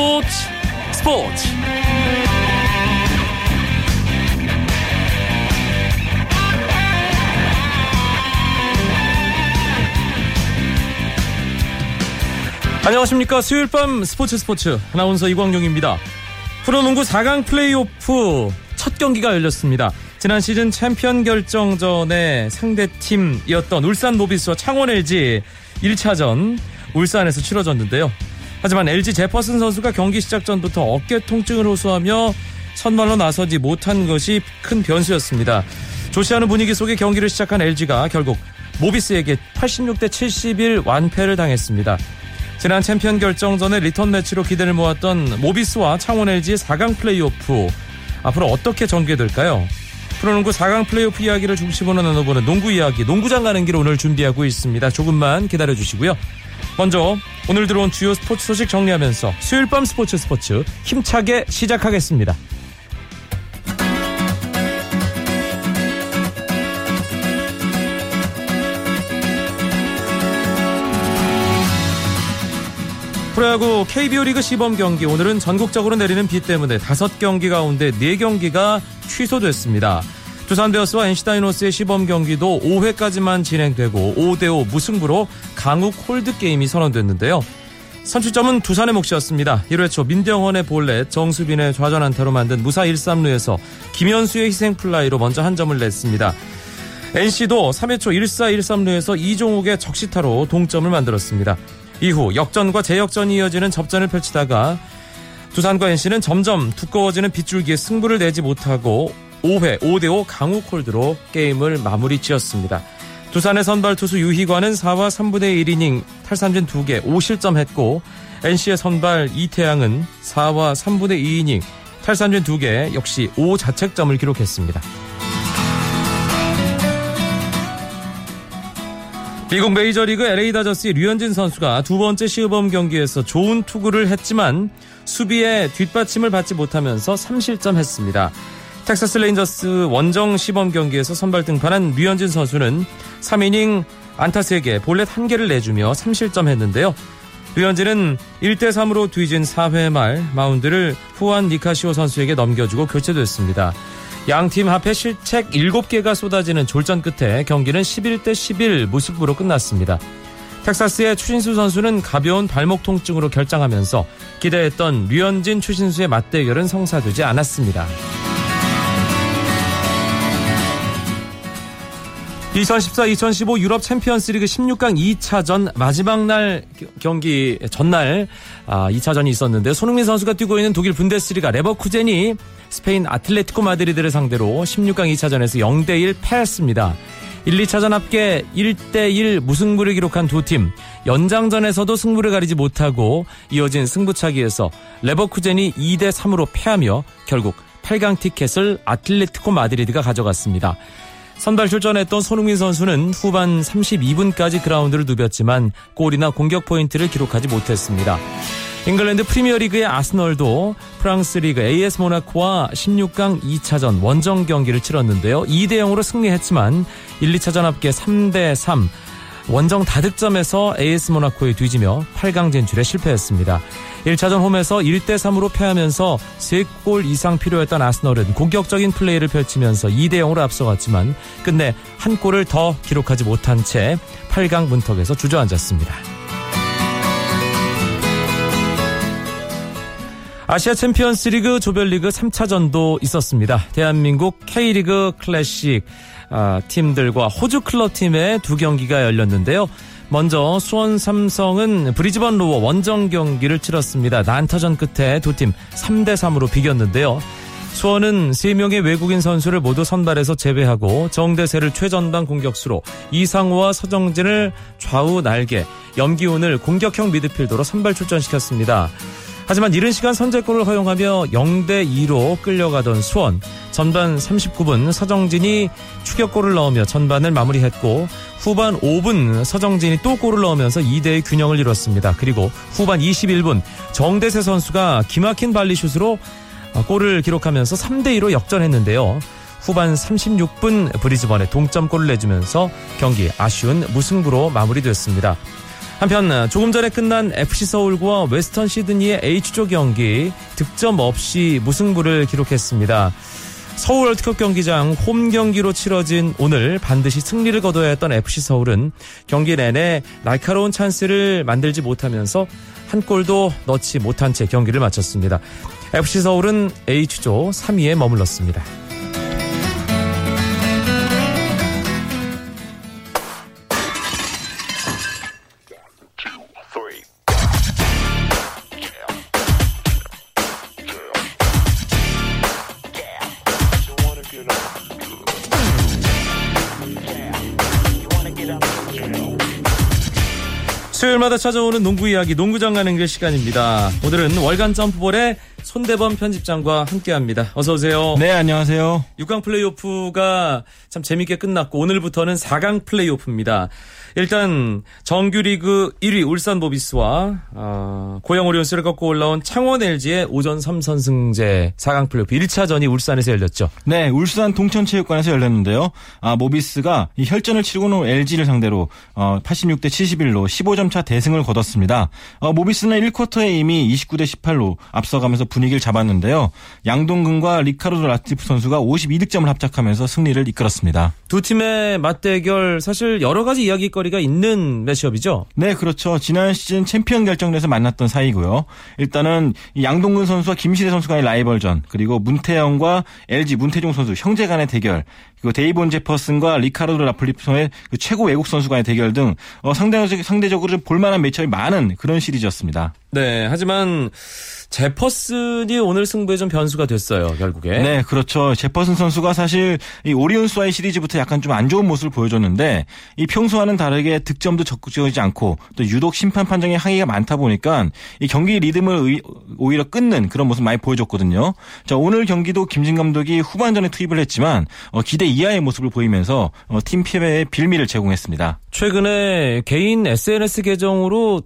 스포츠. 스포츠. 안녕하십니까. 수요일 밤 스포츠 스포츠. 아나운서 이광용입니다. 프로농구 4강 플레이오프 첫 경기가 열렸습니다. 지난 시즌 챔피언 결정전의 상대팀이었던 울산 모비스와 창원 LG 1차전 울산에서 치러졌는데요. 하지만 LG 제퍼슨 선수가 경기 시작 전부터 어깨 통증을 호소하며 선발로 나서지 못한 것이 큰 변수였습니다. 않은 분위기 속에 경기를 시작한 LG가 결국 모비스에게 86대 71 완패를 당했습니다. 지난 챔피언 결정전의 리턴 매치로 기대를 모았던 모비스와 창원 LG의 4강 플레이오프 앞으로 어떻게 전개될까요? 프로농구 4강 플레이오프 이야기를 중심으로 나눠보는 농구 이야기, 농구장 가는 길 오늘 준비하고 있습니다. 조금만 기다려 주시고요. 먼저 오늘 들어온 주요 스포츠 소식 정리하면서 수요일 밤 스포츠 스포츠 힘차게 시작하겠습니다. 프로야구 KBO 리그 시범 경기 오늘은 전국적으로 내리는 비 때문에 5경기 가운데 4경기가 취소됐습니다. 두산 베어스와 NC 다이노스의 시범 경기도 5회까지만 진행되고 5대5 무승부로 강우 콜드 게임이 선언됐는데요. 선취점은 두산의 몫이었습니다. 1회 초 민병헌의 볼넷, 정수빈의 좌전 안타로 만든 무사 1, 3루에서 김현수의 희생 플라이로 먼저 한 점을 냈습니다. NC도 3회 초 1, 4, 1, 3루에서 이종욱의 적시타로 동점을 만들었습니다. 이후 역전과 재역전이 이어지는 접전을 펼치다가 두산과 NC는 점점 두꺼워지는 빗줄기에 승부를 내지 못하고 5회 5대5 강우 콜드로 게임을 마무리 지었습니다. 두산의 선발 투수 유희관은 4와 3분의 1이닝 탈삼진 2개 5실점 했고 NC의 선발 이태양은 4와 3분의 2이닝 탈삼진 2개 역시 5자책점을 기록했습니다. 미국 메이저리그 LA 다저스의 류현진 선수가 두 번째 시범 경기에서 좋은 투구를 했지만 수비에 뒷받침을 받지 못하면서 3실점했습니다. 텍사스 레인저스 원정 시범 경기에서 선발 등판한 류현진 선수는 3이닝 안타 3개, 볼넷 1개를 내주며 3실점 했는데요. 류현진은 1대3으로 뒤진 4회 말 마운드를 후안 니카시오 선수에게 넘겨주고 교체됐습니다. 양팀 합해 실책 7개가 쏟아지는 졸전 끝에 경기는 11대 11 무승부로 끝났습니다. 텍사스의 추신수 선수는 가벼운 발목 통증으로 결장하면서 기대했던 류현진 추신수의 맞대결은 성사되지 않았습니다. 2014-2015 유럽 챔피언스리그 16강 2차전 마지막 날 경기 전날 아, 2차전이 있었는데 손흥민 선수가 뛰고 있는 독일 분데스리가 레버쿠젠이 스페인 아틀레티코 마드리드를 상대로 16강 2차전에서 0대1 패했습니다. 1, 2차전 합계 1대1 무승부를 기록한 두 팀. 연장전에서도 승부를 가리지 못하고 이어진 승부차기에서 레버쿠젠이 2대3으로 패하며 결국 8강 티켓을 아틀레티코 마드리드가 가져갔습니다. 선발 출전했던 손흥민 선수는 후반 32분까지 그라운드를 누볐지만 골이나 공격 포인트를 기록하지 못했습니다. 잉글랜드 프리미어리그의 아스널도 프랑스 리그 AS 모나코와 16강 2차전 원정 경기를 치렀는데요. 2대 0으로 승리했지만 1, 2차전 합계 3대 3 원정 다득점에서 AS 모나코에 뒤지며 8강 진출에 실패했습니다. 1차전 홈에서 1대3으로 패하면서 3골 이상 필요했던 아스널은 공격적인 플레이를 펼치면서 2대0으로 앞서갔지만 끝내 한 골을 더 기록하지 못한 채 8강 문턱에서 주저앉았습니다. 아시아 챔피언스 리그 조별리그 3차전도 있었습니다. 대한민국 K리그 클래식 아, 팀들과 호주 클럽 팀의 두 경기가 열렸는데요. 먼저 수원 삼성은 브리즈번 로어 원정 경기를 치렀습니다. 난타전 끝에 두 팀 3대 3으로 비겼는데요. 수원은 3명의 외국인 선수를 모두 선발에서 제외하고 정대세를 최전방 공격수로 이상호와 서정진을 좌우 날개, 염기훈을 공격형 미드필더로 선발 출전시켰습니다. 하지만 이른 시간 선제골을 허용하며 0대 2로 끌려가던 수원. 전반 39분 서정진이 추격골을 넣으며 전반을 마무리했고 후반 5분 서정진이 또 골을 넣으면서 2대의 균형을 이뤘습니다. 그리고 후반 21분 정대세 선수가 기막힌 발리슛으로 골을 기록하면서 3대 2로 역전했는데요. 후반 36분 브리즈번에 동점골을 내주면서 경기 아쉬운 무승부로 마무리됐습니다. 한편 조금 전에 끝난 FC 서울과 웨스턴 시드니의 H조 경기 득점 없이 무승부를 기록했습니다. 서울 월드컵 경기장 홈 경기로 치러진 오늘 반드시 승리를 거둬야 했던 FC 서울은 경기 내내 날카로운 찬스를 만들지 못하면서 한 골도 넣지 못한 채 경기를 마쳤습니다. FC 서울은 H조 3위에 머물렀습니다. 수요일마다 찾아오는 농구 이야기 농구장 가는 길 시간입니다. 오늘은 월간 점프볼의 손대범 편집장과 함께합니다. 어서 오세요. 네, 안녕하세요. 6강 플레이오프가 참 재밌게 끝났고 오늘부터는 4강 플레이오프입니다. 일단 정규리그 1위 울산 모비스와 어, 고양 오리온스를 꺾고 올라온 창원 LG의 오전 3선승제 4강 플레이오프 1차전이 울산에서 열렸죠. 네, 울산 동천체육관에서 열렸는데요. 아, 모비스가 이 혈전을 치르고는 LG를 상대로 어, 86대 71로 15점 차 대승을 거뒀습니다. 어, 모비스는 1쿼터에 이미 29대 18로 앞서가면서 분위기를 잡았는데요. 양동근과 리카르도 라틀리프 선수가 52득점을 합작하면서 승리를 이끌었습니다. 두 팀의 맞대결 사실 여러 가지 이야깃거리가 있는 매치업이죠. 네, 그렇죠. 지난 시즌 챔피언 결정에서 만났던 사이고요. 일단은 양동근 선수와 김시래 선수 간의 라이벌전, 그리고 문태영과 LG 문태종 선수 형제 간의 대결, 그리고 데이본 제퍼슨과 리카르도 라틀리프의 그 최고 외국 선수 간의 대결 등 어, 상대적으로, 상대적으로 좀 볼만한 매치업이 많은 그런 시리즈였습니다. 네, 하지만 제퍼슨이 오늘 승부에 좀 변수가 됐어요, 결국에. 네, 그렇죠. 제퍼슨 선수가 사실 이 오리온스와의 시리즈부터 약간 좀 안 좋은 모습을 보여줬는데 이 평소와는 다르게 득점도 적극적이지 않고 또 유독 심판 판정에 항의가 많다 보니까 이 경기 리듬을 오히려 끊는 그런 모습 많이 보여줬거든요. 자, 오늘 경기도 김진 감독이 후반전에 투입을 했지만 어, 기대 이하의 모습을 보이면서 어, 팀 패배에 빌미를 제공했습니다. 최근에 개인 SNS 계정으로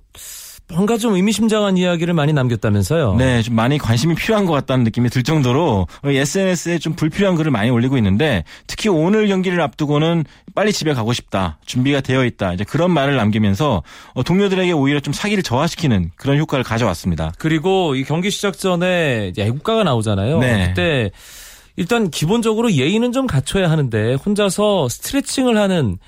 뭔가 좀 의미심장한 이야기를 많이 남겼다면서요? 네, 좀 많이 관심이 필요한 것 같다는 느낌이 들 정도로 SNS에 좀 불필요한 글을 많이 올리고 있는데 특히 오늘 경기를 앞두고는 빨리 집에 가고 싶다, 준비가 되어 있다, 이제 그런 말을 남기면서 어, 동료들에게 오히려 좀 사기를 저하시키는 그런 효과를 가져왔습니다. 그리고 이 경기 시작 전에 애국가가 나오잖아요. 네. 그때 일단 기본적으로 예의는 좀 갖춰야 하는데 혼자서 스트레칭을 하는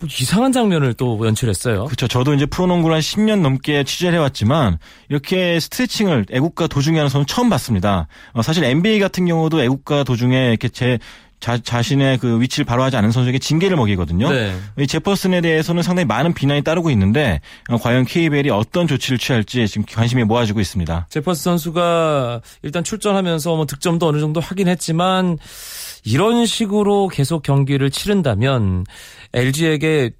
뭐 이상한 장면을 또 연출했어요. 그렇죠. 저도 이제 프로농구를 한 10년 넘게 취재를 해왔지만 이렇게 스트레칭을 애국가 도중에 하는 선수 처음 봤습니다. 어, 사실 NBA 같은 경우도 애국가 도중에 이렇게 제 자, 자신의 그 위치를 바로 하지 않은 선수에게 징계를 먹이거든요. 네. 이 제퍼슨에 대해서는 상당히 많은 비난이 따르고 있는데 어, 과연 KBL이 어떤 조치를 취할지 지금 관심이 모아지고 있습니다. 제퍼슨 선수가 일단 출전하면서 뭐 득점도 어느 정도 하긴 했지만 이런 식으로 계속 경기를 치른다면 LG에게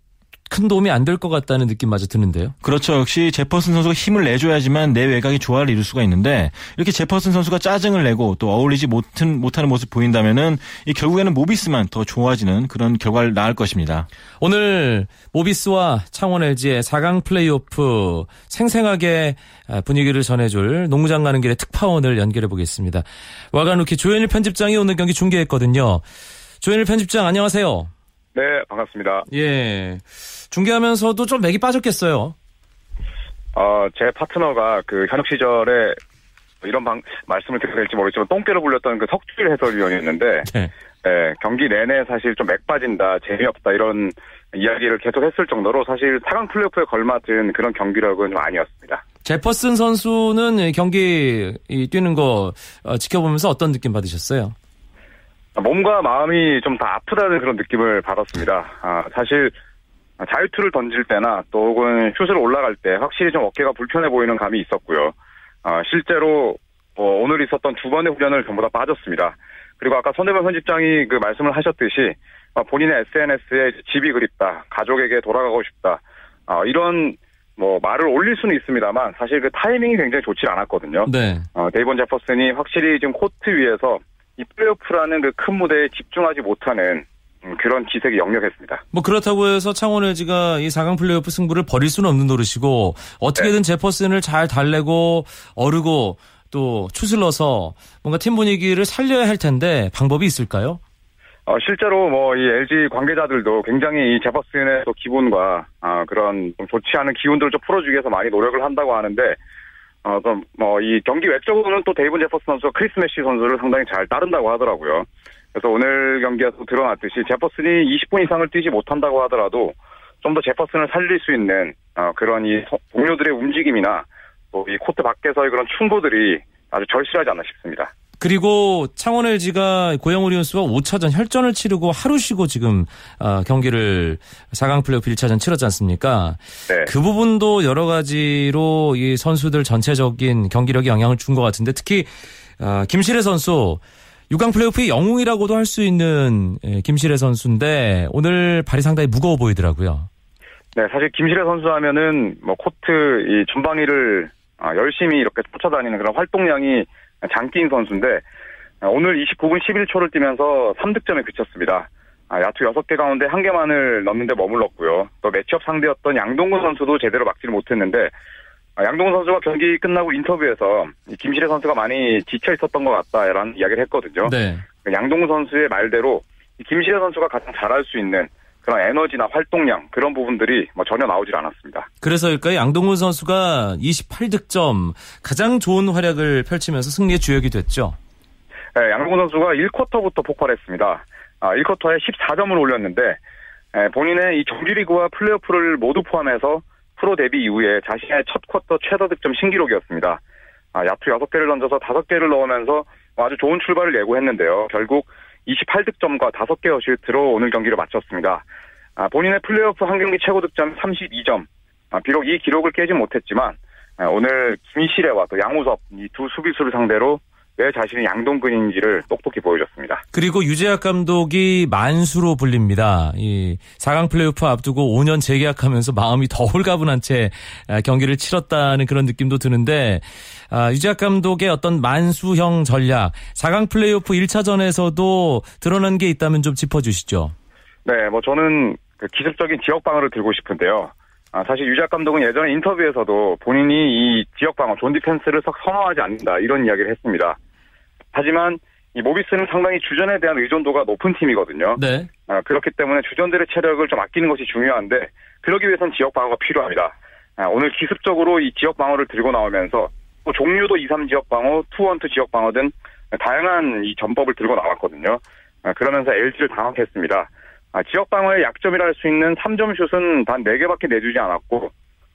큰 도움이 안 될 것 같다는 느낌마저 드는데요. 그렇죠. 역시 제퍼슨 선수가 힘을 내줘야지만 내 외곽이 조화를 이룰 수가 있는데 이렇게 제퍼슨 선수가 짜증을 내고 또 어울리지 못한, 못하는 모습 보인다면은 이 결국에는 모비스만 더 좋아지는 그런 결과를 낳을 것입니다. 오늘 모비스와 창원 LG의 4강 플레이오프 생생하게 분위기를 전해줄 농구장 가는 길의 특파원을 연결해 보겠습니다. 월간 루키 조현일 편집장이 오늘 경기 중계했거든요. 조현일 편집장 안녕하세요. 네, 반갑습니다. 예. 중계하면서도 좀 맥이 빠졌겠어요. 어, 제 파트너가 그 현역 시절에 이런 방, 말씀을 드려도 될지 모르겠지만 똥개로 불렸던 그 석주일 해설위원이었는데, 네. 네, 경기 내내 사실 좀 맥 빠진다, 재미없다 이런 이야기를 계속 했을 정도로 사실 4강 플레이오프에 걸맞은 그런 경기력은 좀 아니었습니다. 제퍼슨 선수는 경기 뛰는 거 어, 지켜보면서 어떤 느낌 받으셨어요? 몸과 마음이 좀 다 아프다는 그런 느낌을 받았습니다. 아, 사실 자유투를 던질 때나 또 혹은 슛을 올라갈 때 확실히 좀 어깨가 불편해 보이는 감이 있었고요. 아, 실제로 뭐 오늘 있었던 두 번의 훈련을 전부 다 빠졌습니다. 그리고 아까 손대범 편집장이 그 말씀을 하셨듯이 아, 본인의 SNS에 집이 그립다, 가족에게 돌아가고 싶다, 아, 이런 뭐 말을 올릴 수는 있습니다만 사실 그 타이밍이 굉장히 좋지 않았거든요. 네. 어, 데이본 제퍼슨이 확실히 지금 코트 위에서 이 플레이오프라는 그 큰 무대에 집중하지 못하는 음, 그런 기색이 역력했습니다. 뭐 그렇다고 해서 창원 LG가 이 4강 플레이오프 승부를 버릴 수는 없는 노릇이고 어떻게든 네. 제퍼슨을 잘 달래고 어르고 또 추슬러서 뭔가 팀 분위기를 살려야 할 텐데 방법이 있을까요? 어, 실제로 뭐 이 LG 관계자들도 굉장히 이 제퍼슨의 또 기분과 아, 그런 좀 좋지 않은 기운들을 좀 풀어주기 위해서 많이 노력을 한다고 하는데 어, 뭐 이 경기 외적으로는 또 데이본 제퍼슨 선수가 크리스 메시 선수를 상당히 잘 따른다고 하더라고요. 그래서 오늘 경기에서 드러났듯이 제퍼슨이 20분 이상을 뛰지 못한다고 하더라도 좀 더 제퍼슨을 살릴 수 있는 어, 그런 이 동료들의 움직임이나 또 이 코트 밖에서의 그런 충고들이 아주 절실하지 않나 싶습니다. 그리고 창원 LG가 고양 오리온스와 5차전 혈전을 치르고 하루 쉬고 지금 어, 경기를 4강 플레이오프 1차전 치렀지 않습니까? 네. 그 부분도 여러 가지로 이 선수들 전체적인 경기력에 영향을 준 것 같은데 특히 어, 김실애 선수 6강 플레이오프의 영웅이라고도 할 수 있는 예, 김실애 선수인데 오늘 발이 상당히 무거워 보이더라고요. 네, 사실 김실애 선수 하면은 뭐 코트 이 전방위를 아, 열심히 이렇게 쫓아다니는 그런 활동량이 장기인 선수인데 아, 오늘 29분 11초를 뛰면서 3득점에 그쳤습니다. 아, 야투 6개 가운데 1개만을 넣는데 머물렀고요. 또 매치업 상대였던 양동근 선수도 제대로 막지를 못했는데 양동근 선수가 경기 끝나고 인터뷰에서 김실애 선수가 많이 지쳐 있었던 것 같다라는 이야기를 했거든요. 네. 양동근 선수의 말대로 김실애 선수가 가장 잘할 수 있는 그런 에너지나 활동량 그런 부분들이 뭐 전혀 나오질 않았습니다. 그래서일까요? 양동근 선수가 28득점 가장 좋은 활약을 펼치면서 승리의 주역이 됐죠. 네, 양동근 선수가 1쿼터부터 폭발했습니다. 아, 1쿼터에 14점을 올렸는데 에, 본인의 이 정규리그와 플레이오프를 모두 포함해서 프로 데뷔 이후에 자신의 첫 쿼터 최다 득점 신기록이었습니다. 아, 야투 6개를 던져서 5개를 넣으면서 아주 좋은 출발을 예고했는데요. 결국 28득점과 5개 어시스트로 오늘 경기를 마쳤습니다. 아, 본인의 플레이오프 한 경기 최고 득점 32점. 아, 비록 이 기록을 깨지 못했지만 아, 오늘 김시래와 또 양우섭 이 두 수비수를 상대로 왜 자신이 양동근인지를 똑똑히 보여줬습니다. 그리고 유재학 감독이 만수로 불립니다. 이 4강 플레이오프 앞두고 5년 재계약하면서 마음이 더 홀가분한 채 아, 경기를 치렀다는 그런 느낌도 드는데 아, 유재학 감독의 어떤 만수형 전략 4강 플레이오프 1차전에서도 드러난 게 있다면 좀 짚어주시죠. 네, 뭐 저는 그 기습적인 지역 방어를 들고 싶은데요. 아, 사실 유재학 감독은 예전에 인터뷰에서도 본인이 이 지역 방어, 존 디펜스를 썩 선호하지 않는다 이런 이야기를 했습니다. 하지만 이 모비스는 상당히 주전에 대한 의존도가 높은 팀이거든요. 네. 아, 그렇기 때문에 주전들의 체력을 좀 아끼는 것이 중요한데 그러기 위해선 지역 방어가 필요합니다. 아, 오늘 기습적으로 이 지역 방어를 들고 나오면서 또 종류도 2, 3 지역 방어, 2, 1, 2 지역 방어 등 다양한 이 전법을 들고 나왔거든요. 아, 그러면서 LG를 당황했습니다. 아, 지역 방어의 약점이라 할 수 있는 3점 슛은 단 4개밖에 내주지 않았고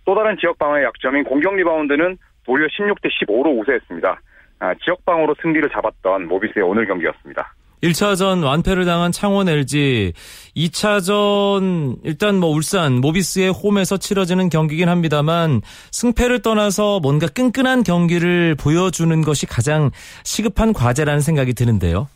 또 다른 지역 방어의 약점인 공격 리바운드는 도리어 16대 15로 우세했습니다. 아, 지역 방어로 승리를 잡았던 모비스의 오늘 경기였습니다. 1차전 완패를 당한 창원 LG, 2차전 일단 뭐 울산 모비스의 홈에서 치러지는 경기긴 합니다만 승패를 떠나서 뭔가 끈끈한 경기를 보여주는 것이 가장 시급한 과제라는 생각이 드는데요.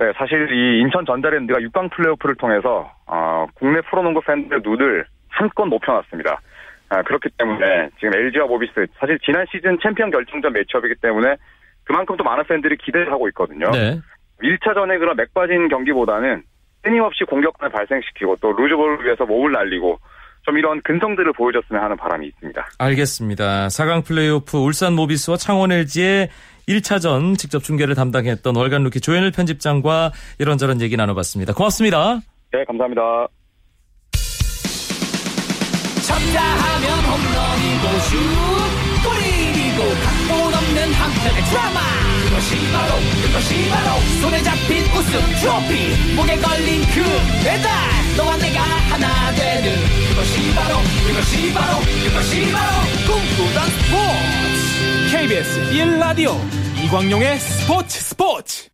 네, 사실 이 인천 전자랜드가 6강 플레이오프를 통해서 어, 국내 프로농구 팬들의 눈을 한껏 높여놨습니다. 아, 그렇기 때문에 지금 LG와 모비스 사실 지난 시즌 챔피언 결정전 매치업이기 때문에 그만큼 또 많은 팬들이 기대를 하고 있거든요. 네. 1차전에 그런 맥 빠진 경기보다는 끊임없이 공격권을 발생시키고 또 루즈볼을 위해서 몸을 날리고 좀 이런 근성들을 보여줬으면 하는 바람이 있습니다. 알겠습니다. 4강 플레이오프 울산 모비스와 창원 LG의 1차전 직접 중계를 담당했던 월간 루키 조현일 편집장과 이런저런 얘기 나눠봤습니다. 고맙습니다. 네, 감사합니다. 쳤다 하면 홈런이고 슛 골이고 각본 없는 한편의 드라마 그것이 바로 그것이 바로 손에 잡힌 우승 트로피 목에 걸린 금메달 너와 내가 하나 되는 그것이 바로 그것이 바로 그것이 바로 꿈꾸던 스포츠 KBS 1라디오 이광용의 스포츠 스포츠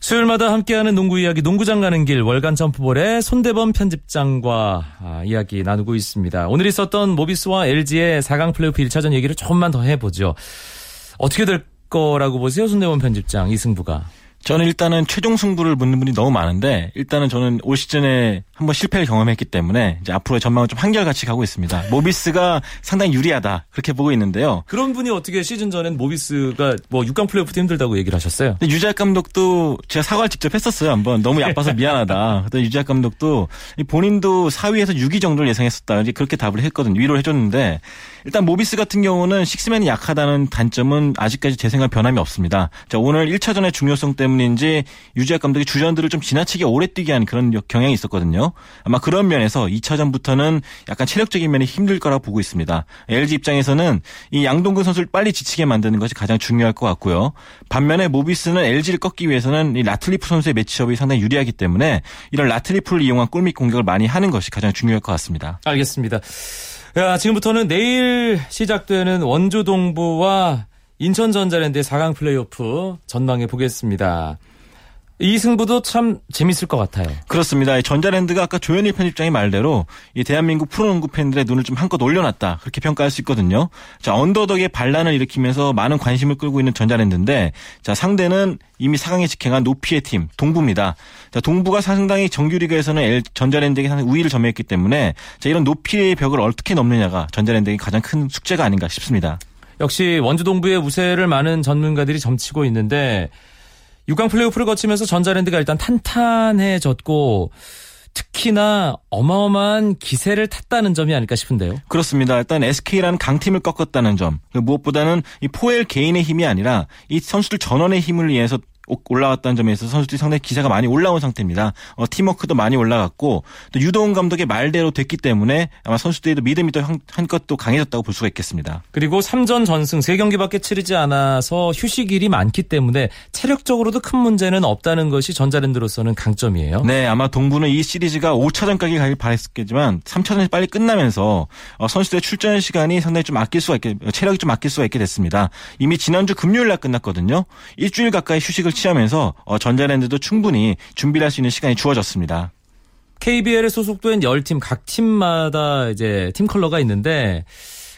수요일마다 함께하는 농구 이야기 농구장 가는 길 월간 점프볼의 손대범 편집장과 아, 이야기 나누고 있습니다. 오늘 있었던 모비스와 LG의 4강 플레이오프 1차전 얘기를 조금만 더 해보죠. 어떻게 될 거라고 보세요? 손대범 편집장 이 승부가. 저는 일단은 최종 승부를 묻는 분이 너무 많은데 일단은 저는 올 시즌에 한번 실패를 경험했기 때문에 이제 앞으로의 전망은 좀 한결같이 가고 있습니다. 모비스가 상당히 유리하다 그렇게 보고 있는데요. 그런 분이 어떻게 시즌 전엔 모비스가 뭐 6강 플레이오프도 힘들다고 얘기를 하셨어요? 유재학 감독도 제가 사과를 직접 했었어요. 한번 너무 야빠서 미안하다. 근데 유재학 감독도 본인도 4위에서 6위 정도를 예상했었다. 이제 그렇게 답을 했거든요. 위로를 해줬는데 일단 모비스 같은 경우는 식스맨이 약하다는 단점은 아직까지 제 생각 변함이 없습니다. 자, 오늘 1차전의 중요성 때문인지 유재학 감독이 주전들을 좀 지나치게 오래 뛰게 한 그런 경향이 있었거든요. 아마 그런 면에서 2차전부터는 약간 체력적인 면이 힘들 거라고 보고 있습니다. LG 입장에서는 이 양동근 선수를 빨리 지치게 만드는 것이 가장 중요할 것 같고요. 반면에 모비스는 LG를 꺾기 위해서는 이 라틀리프 선수의 매치업이 상당히 유리하기 때문에 이런 라틀리프를 이용한 골밑 공격을 많이 하는 것이 가장 중요할 것 같습니다. 알겠습니다. 야, 지금부터는 내일 시작되는 원주 동부와 인천 전자랜드의 4강 플레이오프 전망해 보겠습니다. 이 승부도 참 재밌을 것 같아요. 그렇습니다. 전자랜드가 아까 조현일 편집장의 말대로 이 대한민국 프로농구 팬들의 눈을 좀 한껏 올려놨다 그렇게 평가할 수 있거든요. 자 언더덕의 반란을 일으키면서 많은 관심을 끌고 있는 전자랜드인데 자 상대는 이미 4강에 직행한 노피의 팀 동부입니다. 자 동부가 상당히 정규리그에서는 전자랜드에게 상당히 우위를 점했기 때문에 자 이런 노피의 벽을 어떻게 넘느냐가 전자랜드에게 가장 큰 숙제가 아닌가 싶습니다. 역시 원주 동부의 우세를 많은 전문가들이 점치고 있는데 6강 플레이오프를 거치면서 전자랜드가 일단 탄탄해졌고 특히나 어마어마한 기세를 탔다는 점이 아닐까 싶은데요. 그렇습니다. 일단 SK라는 강팀을 꺾었다는 점. 그 무엇보다는 이 포엘 개인의 힘이 아니라 이 선수들 전원의 힘을 위해서 올라왔다는 점에 서 선수들이 상당히 기세가 많이 올라온 상태입니다. 어, 팀워크도 많이 올라갔고 또 유도훈 감독의 말대로 됐기 때문에 아마 선수들도 믿음이 또 한껏 또 강해졌다고 볼 수가 있겠습니다. 그리고 3전 전승 3경기밖에 치르지 않아서 휴식일이 많기 때문에 체력적으로도 큰 문제는 없다는 것이 전자랜드로서는 강점이에요. 네, 아마 동부는 이 시리즈가 5차전까지 가길 바랬겠지만 3차전이 빨리 끝나면서 어, 선수들의 출전 시간이 상당히 좀 아낄 수가 있게 체력이 좀 아낄 수가 있게 됐습니다. 이미 지난주 금요일 날 끝났거든요. 일주일 가까이 휴식을 취하면서 어, 전자랜드도 충분히 준비할 수 있는 시간이 주어졌습니다. KBL에 소속된 10팀 각 팀마다 이제 팀 컬러가 있는데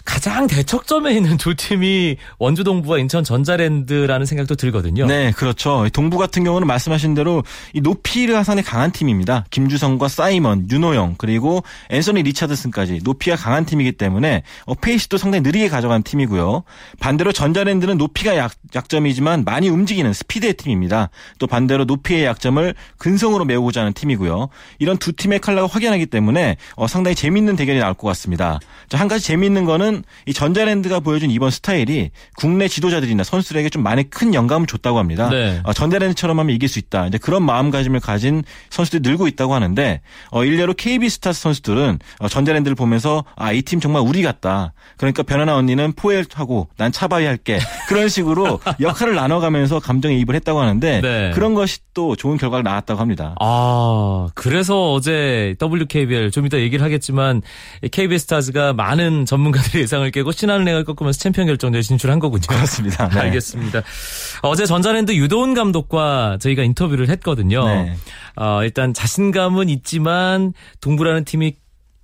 가장 대척점에 있는 두 팀이 원주 동부와 인천 전자랜드라는 생각도 들거든요. 네, 그렇죠. 동부 같은 경우는 말씀하신 대로 이 높이가 상당히 강한 팀입니다. 김주성과 사이먼, 윤호영 그리고 앤서니 리차드슨까지 높이가 강한 팀이기 때문에 어, 페이스도 상당히 느리게 가져간 팀이고요. 반대로 전자랜드는 높이가 약, 약점이지만 많이 움직이는 스피드의 팀입니다. 또 반대로 높이의 약점을 근성으로 메우고자 하는 팀이고요. 이런 두 팀의 칼라가 확연하기 때문에 어, 상당히 재밌는 대결이 나올 것 같습니다. 자, 한 가지 재미있는 거는 보면 이 전자랜드가 보여준 이번 스타일이 국내 지도자들이나 선수들에게 좀 많이 큰 영감을 줬다고 합니다. 네. 어, 전자랜드처럼 하면 이길 수 있다. 이제 그런 마음가짐을 가진 선수들이 늘고 있다고 하는데 어, 일례로 KB 스타스 선수들은 어, 전자랜드를 보면서 아 이 팀 정말 우리 같다. 그러니까 변연하 언니는 포웰하고 난 차바위 할게. 그런 식으로 역할을 나눠가면서 감정이입을 했다고 하는데 네. 그런 것이 또 좋은 결과가 나왔다고 합니다. 아 그래서 어제 WKBL 좀 이따 얘기를 하겠지만 KB 스타즈가 많은 전문가들이 예상을 깨고 신한은행을 꺾으면서 챔피언 결정전에 진출한 거군요. 그렇습니다. 네. 알겠습니다. 어제 전자랜드 유도훈 감독과 저희가 인터뷰를 했거든요. 네. 어, 일단 자신감은 있지만 동부라는 팀이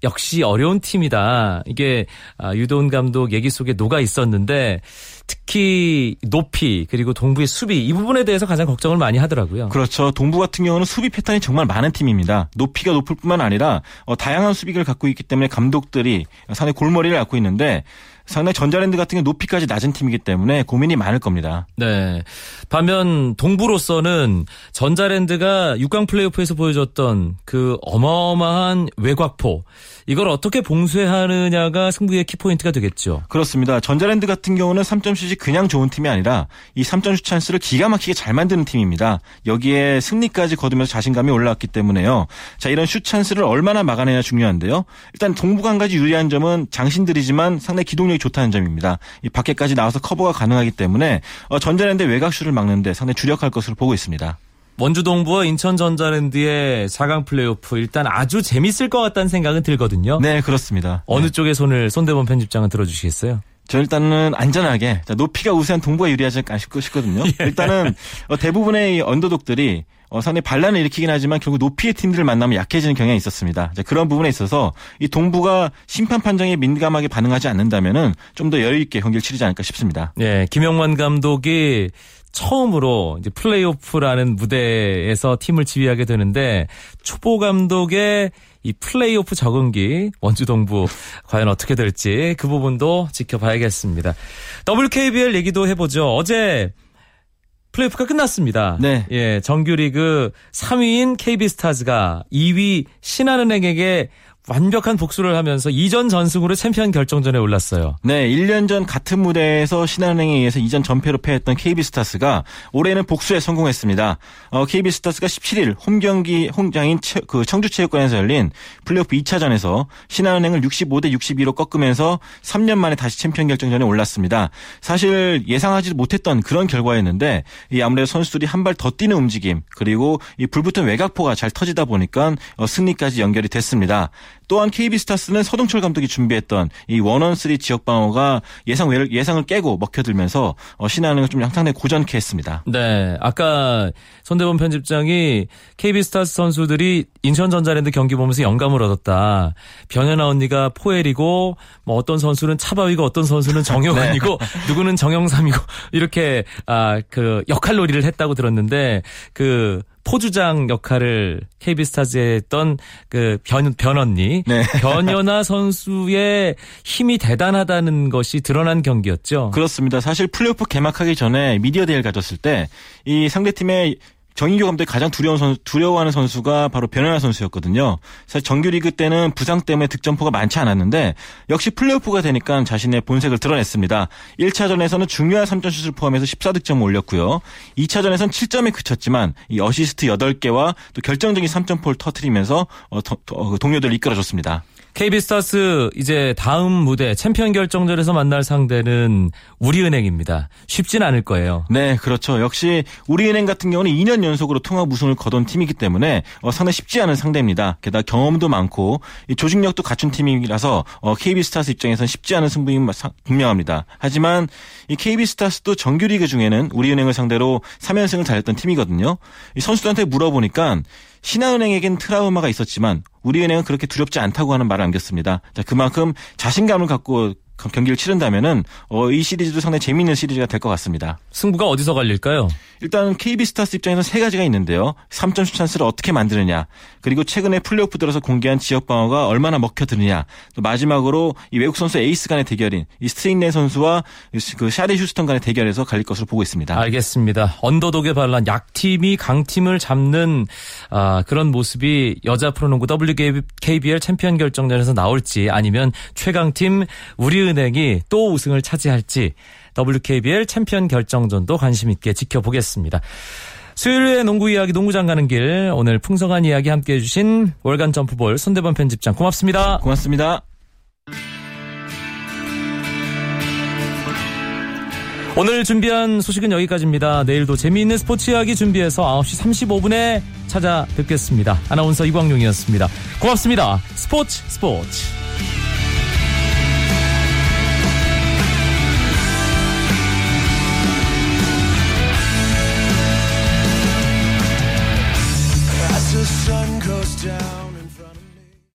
역시 어려운 팀이다. 이게 아, 유도훈 감독 얘기 속에 녹아 있었는데 특히 높이 그리고 동부의 수비 이 부분에 대해서 가장 걱정을 많이 하더라고요. 그렇죠. 동부 같은 경우는 수비 패턴이 정말 많은 팀입니다. 높이가 높을 뿐만 아니라 어, 다양한 수비를 갖고 있기 때문에 감독들이 상당히 골머리를 앓고 있는데 상당히 전자랜드 같은 경우 높이까지 낮은 팀이기 때문에 고민이 많을 겁니다. 네. 반면 동부로서는 전자랜드가 6강 플레이오프에서 보여줬던 그 어마어마한 외곽포 이걸 어떻게 봉쇄하느냐가 승부의 키포인트가 되겠죠. 그렇습니다. 전자랜드 같은 경우는 3점슛이 그냥 좋은 팀이 아니라 이 3점슛 찬스를 기가 막히게 잘 만드는 팀입니다. 여기에 승리까지 거두면서 자신감이 올라왔기 때문에요. 자, 이런 슛 찬스를 얼마나 막아내냐 중요한데요. 일단 동부가 한 가지 유리한 점은 장신들이지만 상당히 기동력이 좋다는 점입니다. 이 밖에까지 나와서 커버가 가능하기 때문에 어, 전자랜드 외곽슛을 막는데 상당히 주력할 것으로 보고 있습니다. 원주동부와 인천전자랜드의 4강 플레이오프 일단 아주 재밌을 것 같다는 생각은 들거든요. 네, 그렇습니다. 어느 네. 쪽에 손을 손대본 편집장은 들어주시겠어요? 저 일단은 안전하게 높이가 우세한 동부가 유리하지 않을까 싶거든요. 예. 일단은 어, 대부분의 언더독들이 어, 상당히 반란을 일으키긴 하지만 결국 높이의 팀들을 만나면 약해지는 경향이 있었습니다. 자, 그런 부분에 있어서 이 동부가 심판 판정에 민감하게 반응하지 않는다면은 좀 더 여유 있게 경기를 치르지 않을까 싶습니다. 예, 김영만 감독이 처음으로 이제 플레이오프라는 무대에서 팀을 지휘하게 되는데 초보 감독의 이 플레이오프 적응기 원주 동부 과연 어떻게 될지 그 부분도 지켜봐야겠습니다. WKBL 얘기도 해보죠. 어제 플레이오프가 끝났습니다. 네. 예, 정규리그 3위인 KB스타즈가 2위 신한은행에게 완벽한 복수를 하면서 이전 전승으로 챔피언 결정전에 올랐어요. 네, 1년 전 같은 무대에서 신한은행에 의해서 이전 전패로 패했던 KB스타스가 올해는 복수에 성공했습니다. 어, KB스타스가 17일 홈 경기 홍장인 체, 그 청주체육관에서 열린 플레이오프 2차전에서 신한은행을 65대 62로 꺾으면서 3년 만에 다시 챔피언 결정전에 올랐습니다. 사실 예상하지 못했던 그런 결과였는데 이 아무래도 선수들이 한 발 더 뛰는 움직임 그리고 이 불붙은 외곽포가 잘 터지다 보니까 어, 승리까지 연결이 됐습니다. 또한 KB스타스는 서동철 감독이 준비했던 이 one one three 지역 방어가 예상 외를 예상을 깨고 먹혀들면서 어, 신한은행을 좀 상당히 고전케 했습니다. 네, 아까 손대범 편집장이 KB스타스 선수들이 인천전자랜드 경기 보면서 영감을 얻었다. 변연하 언니가 포웰이고 뭐 어떤 선수는 차바위고 어떤 선수는 정영환이고 누구는 정영삼이고 이렇게 아 그 역할놀이를 했다고 들었는데 그 포주장 역할을 KB스타즈에 했던 그 변, 변언니. 네. 변연하 선수의 힘이 대단하다는 것이 드러난 경기였죠. 그렇습니다. 사실 플레이오프 개막하기 전에 미디어 데이를 가졌을 때 이 상대팀의 정인교 감독이 가장 두려운 선수, 두려워하는 선수가 바로 변연하 선수였거든요. 사실 정규리그 때는 부상 때문에 득점포가 많지 않았는데 역시 플레이오프가 되니까 자신의 본색을 드러냈습니다. 1차전에서는 중요한 3점슛을 포함해서 14득점을 올렸고요. 2차전에서는 7점에 그쳤지만 이 어시스트 8개와 또 결정적인 3점포를 터트리면서 어, 더, 더, 동료들을 이끌어줬습니다. KB스타스 이제 다음 무대 챔피언 결정전에서 만날 상대는 우리은행입니다. 쉽진 않을 거예요. 네, 그렇죠. 역시 우리은행 같은 경우는 2년 연속으로 통합 우승을 거둔 팀이기 때문에 어, 상당히 쉽지 않은 상대입니다. 게다가 경험도 많고 조직력도 갖춘 팀이라서 어, KB스타스 입장에서는 쉽지 않은 승부인 분명합니다. 하지만 이 KB스타스도 정규리그 중에는 우리은행을 상대로 3연승을 달렸던 팀이거든요. 이 선수들한테 물어보니까 신한은행에겐 트라우마가 있었지만 우리은행은 그렇게 두렵지 않다고 하는 말을 남겼습니다. 자, 그만큼 자신감을 갖고 경기를 치른다면은 어, 이 시리즈도 상당히 재미있는 시리즈가 될 것 같습니다. 승부가 어디서 갈릴까요? 일단 KB스타스 입장에서 세 가지가 있는데요. 3점슛 찬스를 어떻게 만드느냐, 그리고 최근에 플레이오프 들어서 공개한 지역 방어가 얼마나 먹혀드느냐, 또 마지막으로 이 외국 선수 에이스 간의 대결인 이 스트릭렌 선수와 그 샤데 휴스턴 간의 대결에서 갈릴 것으로 보고 있습니다. 알겠습니다. 언더독의 반란, 약팀이 강팀을 잡는 아, 그런 모습이 여자 프로농구 WKBL 챔피언 결정전에서 나올지 아니면 최강팀 우리 은행이 또 우승을 차지할지 WKBL 챔피언 결정전도 관심 있게 지켜보겠습니다. 수요일에 농구 이야기 농구장 가는 길 오늘 풍성한 이야기 함께 해주신 월간 점프볼 손대범 편집장 고맙습니다. 고맙습니다. 오늘 준비한 소식은 여기까지입니다. 내일도 재미있는 스포츠 이야기 준비해서 9시 35분에 찾아뵙겠습니다. 아나운서 이광용이었습니다. 고맙습니다. 스포츠 스포츠.